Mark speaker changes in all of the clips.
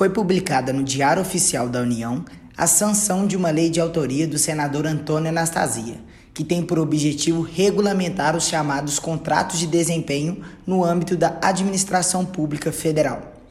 Speaker 1: foi publicada no Diário Oficial da União a sanção de uma lei de autoria do senador Antônio Anastasia, que tem por objetivo regulamentar os chamados contratos de desempenho no âmbito da administração pública federal.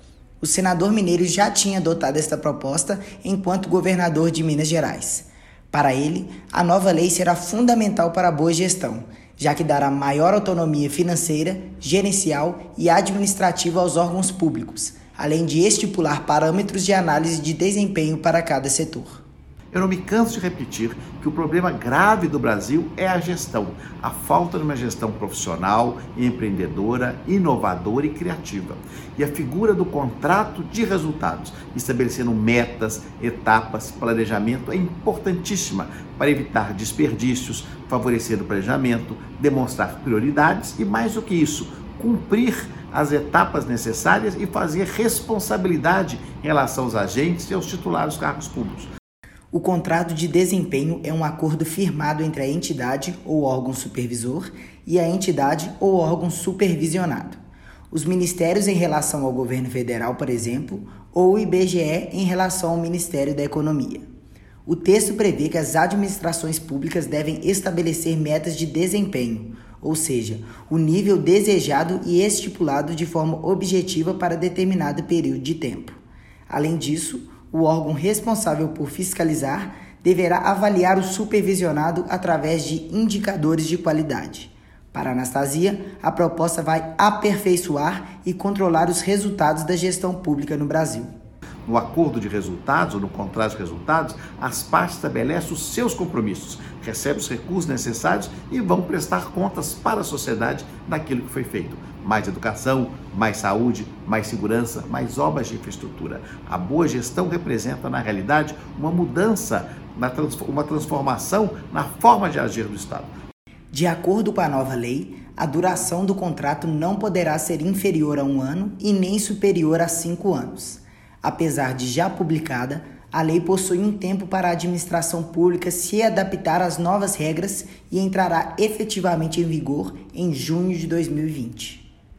Speaker 1: O senador Mineiro já tinha adotado esta proposta enquanto governador de Minas Gerais. Para ele, a nova lei será fundamental para a boa gestão, já que dará maior autonomia financeira, gerencial e administrativa aos órgãos públicos, além de estipular parâmetros de análise de desempenho para cada setor.
Speaker 2: Eu não me canso de repetir que o problema grave do Brasil é a gestão, a falta de uma gestão profissional, empreendedora, inovadora e criativa. E a figura do contrato de resultados, estabelecendo metas, etapas, planejamento, é importantíssima para evitar desperdícios, favorecer o planejamento, demonstrar prioridades e, mais do que isso, cumprir as etapas necessárias e fazer responsabilidade em relação aos agentes e aos titulares dos cargos públicos.
Speaker 1: O contrato de desempenho é um acordo firmado entre a entidade ou órgão supervisor e a entidade ou órgão supervisionado. Os ministérios em relação ao governo federal, por exemplo, ou o IBGE em relação ao Ministério da Economia. O texto prevê que as administrações públicas devem estabelecer metas de desempenho, ou seja, o nível desejado e estipulado de forma objetiva para determinado período de tempo. Além disso, o órgão responsável por fiscalizar deverá avaliar o supervisionado através de indicadores de qualidade. Para Anastasia, a proposta vai aperfeiçoar e controlar os resultados da gestão pública no Brasil.
Speaker 2: No acordo de resultados ou no contrato de resultados, as partes estabelecem os seus compromissos, recebem os recursos necessários e vão prestar contas para a sociedade daquilo que foi feito mais educação, mais saúde, mais segurança, mais obras de infraestrutura. A boa gestão representa, na realidade, uma mudança, uma transformação na forma de agir do Estado.
Speaker 1: De acordo com a nova lei, a duração do contrato não poderá ser inferior a um ano e nem superior a cinco anos. Apesar de já publicada, a lei possui um tempo para a administração pública se adaptar às novas regras e entrará efetivamente em vigor em junho de 2020.